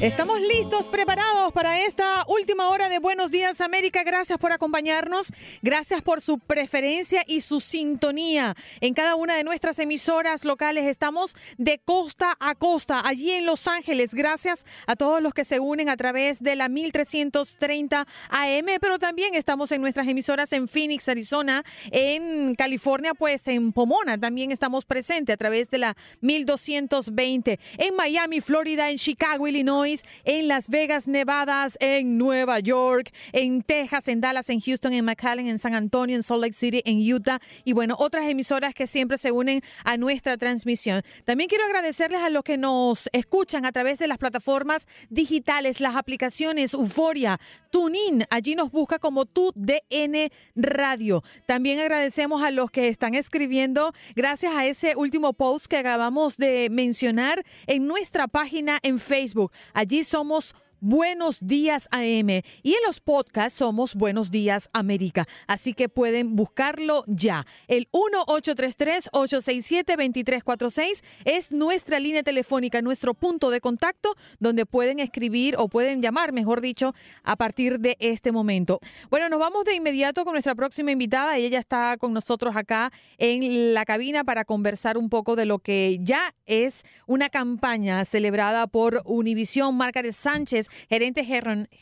Estamos listos, preparados para esta última hora de Buenos Días América. Gracias por acompañarnos, gracias por su preferencia y su sintonía. En cada una de nuestras emisoras locales estamos de costa a costa, allí en Los Ángeles. Gracias a todos los que se unen a través de la 1330 AM, pero también estamos en nuestras emisoras en Phoenix, Arizona, en California, pues en Pomona también estamos presentes a través de la 1220, en Miami, Florida, en Chicago, Illinois, en Las Vegas, Nevada, en Nueva York, en Texas, en Dallas, en Houston, en McAllen, en San Antonio, en Salt Lake City, en Utah y bueno, otras emisoras que siempre se unen a nuestra transmisión. También quiero agradecerles a los que nos escuchan a través de las plataformas digitales, las aplicaciones Euforia, TuneIn, allí nos busca como tu DN Radio. También agradecemos a los que están escribiendo gracias a ese último post que acabamos de mencionar en nuestra página en Facebook. Allí somos Buenos Días AM y en los podcasts somos Buenos Días América. Así que pueden buscarlo ya. El 1-833-867-2346 es nuestra línea telefónica, nuestro punto de contacto donde pueden escribir o pueden llamar, mejor dicho, a partir de este momento. Bueno, nos vamos de inmediato con nuestra próxima invitada. Ella está con nosotros acá en la cabina para conversar un poco de lo que ya es una campaña celebrada por Univisión. Margaret Sánchez gerente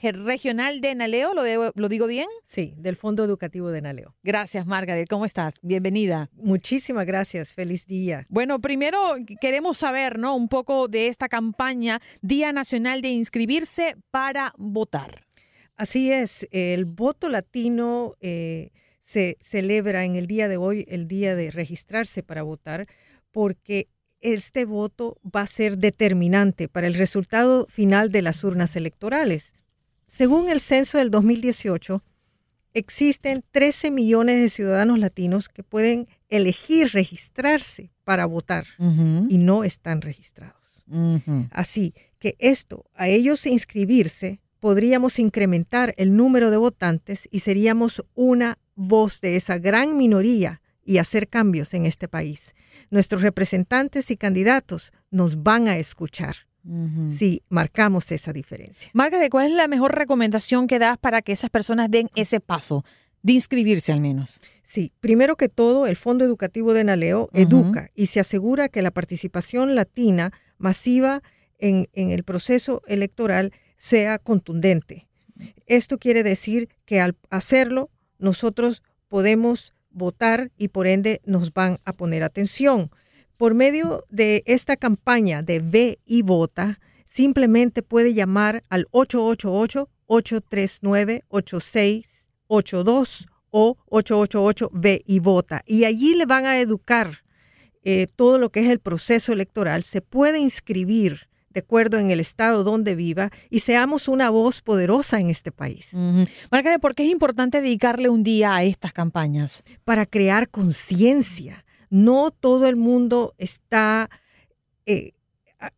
regional de Naleo, ¿lo, debo- ¿lo digo bien? Sí, del Fondo Educativo de Naleo. Gracias, Margaret. ¿Cómo estás? Bienvenida. Muchísimas gracias. Feliz día. Bueno, primero queremos saber, ¿no? Un poco de esta campaña Día Nacional de Inscribirse para Votar. Así es, el voto latino eh, se celebra en el día de hoy, el día de registrarse para votar, porque este voto va a ser determinante para el resultado final de las urnas electorales. Según el censo del 2018, existen 13 millones de ciudadanos latinos que pueden elegir registrarse para votar y no están registrados. Así que esto, a ellos inscribirse, podríamos incrementar el número de votantes y seríamos una voz de esa gran minoría y hacer cambios en este país. Nuestros representantes y candidatos nos van a escuchar si marcamos esa diferencia. Margaret, ¿cuál es la mejor recomendación que das para que esas personas den ese paso de inscribirse al menos? Sí, primero que todo, el Fondo Educativo de Naleo educa y se asegura que la participación latina masiva en, en el proceso electoral sea contundente. Esto quiere decir que al hacerlo, nosotros podemos votar y por ende nos van a poner atención. Por medio de esta campaña de Ve y Vota, simplemente puede llamar al 888-839-8682 o 888-V y vota. Y allí le van a educar eh, todo lo que es el proceso electoral. Se puede inscribir de acuerdo en el estado donde viva y seamos una voz poderosa en este país. Margarita, ¿por qué es importante dedicarle un día a estas campañas? Para crear conciencia. No todo el mundo está eh,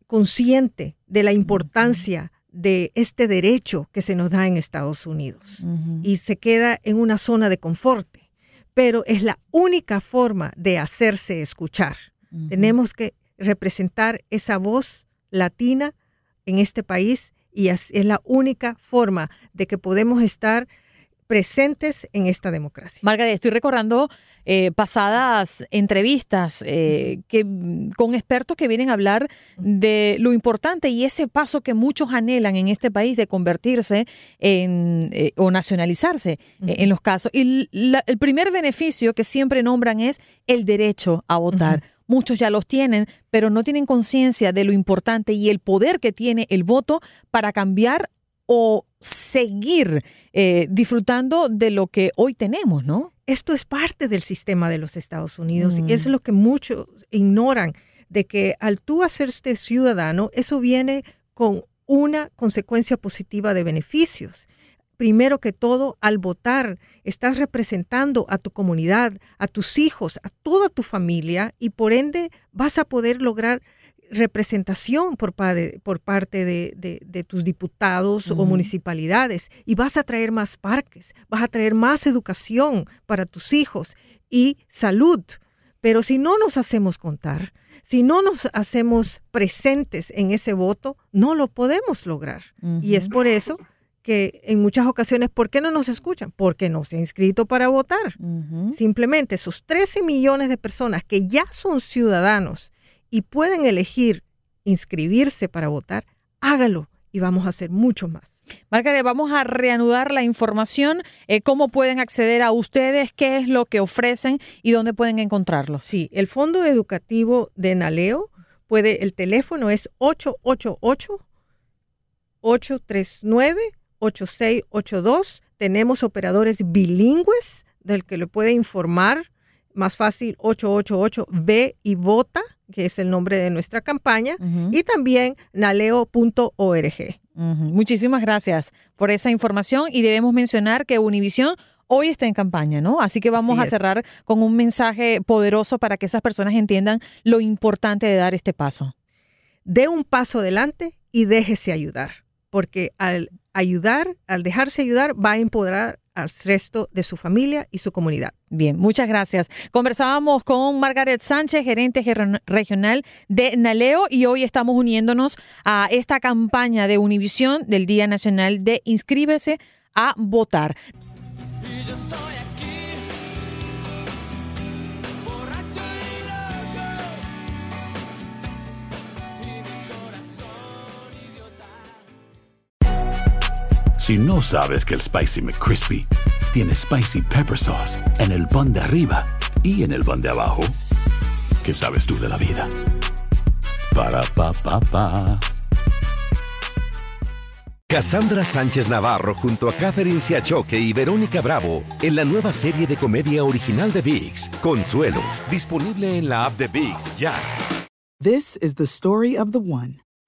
consciente de la importancia de este derecho que se nos da en Estados Unidos y se queda en una zona de confort. Pero es la única forma de hacerse escuchar. Tenemos que representar esa voz latina en este país y es, la única forma de que podemos estar presentes en esta democracia. Margarita, estoy recordando eh, pasadas entrevistas eh, que, con expertos que vienen a hablar de lo importante y ese paso que muchos anhelan en este país de convertirse en, eh, o nacionalizarse en los casos. Y el primer beneficio que siempre nombran es el derecho a votar. Muchos ya los tienen, pero no tienen conciencia de lo importante y el poder que tiene el voto para cambiar o seguir eh, disfrutando de lo que hoy tenemos, ¿no? Esto es parte del sistema de los Estados Unidos y es mm. lo que muchos ignoran, de que al tú hacerte ciudadano, eso viene con una consecuencia positiva de beneficios primero que todo, al votar, estás representando a tu comunidad, a tus hijos, a toda tu familia y por ende vas a poder lograr representación por, por parte de, tus diputados o municipalidades y vas a traer más parques, vas a traer más educación para tus hijos y salud. Pero si no nos hacemos contar, si no nos hacemos presentes en ese voto, no lo podemos lograr. Y es por eso que en muchas ocasiones, ¿por qué no nos escuchan? Porque no se han inscrito para votar. Simplemente esos 13 millones de personas que ya son ciudadanos y pueden elegir inscribirse para votar, hágalo y vamos a hacer mucho más. Margarita, vamos a reanudar la información, eh, cómo pueden acceder a ustedes, qué es lo que ofrecen y dónde pueden encontrarlo. Sí, el Fondo Educativo de Naleo puede, el teléfono es 888 839 8682. Tenemos operadores bilingües del que le puede informar. Más fácil, 888-V y vota, que es el nombre de nuestra campaña. Y también naleo.org. Muchísimas gracias por esa información. Y debemos mencionar que Univision hoy está en campaña, ¿no? Así que vamos a cerrar con un mensaje poderoso para que esas personas entiendan lo importante de dar este paso. Dé un paso adelante y déjese ayudar, porque al ayudar, al dejarse ayudar, va a empoderar al resto de su familia y su comunidad. Bien, muchas gracias. Conversábamos con Margaret Sánchez, gerente regional de Naleo, y hoy estamos uniéndonos a esta campaña de Univisión del Día Nacional de Inscríbese a votar. Si no sabes que el Spicy McCrispy tiene Spicy Pepper Sauce en el pan de arriba y en el pan de abajo, ¿qué sabes tú de la vida? Para, pa, pa, pa. Cassandra Sánchez Navarro junto a Catherine Siachoque y Verónica Bravo en la nueva serie de comedia original de VIX, Consuelo, disponible en la app de VIX ya. This is the story of the one.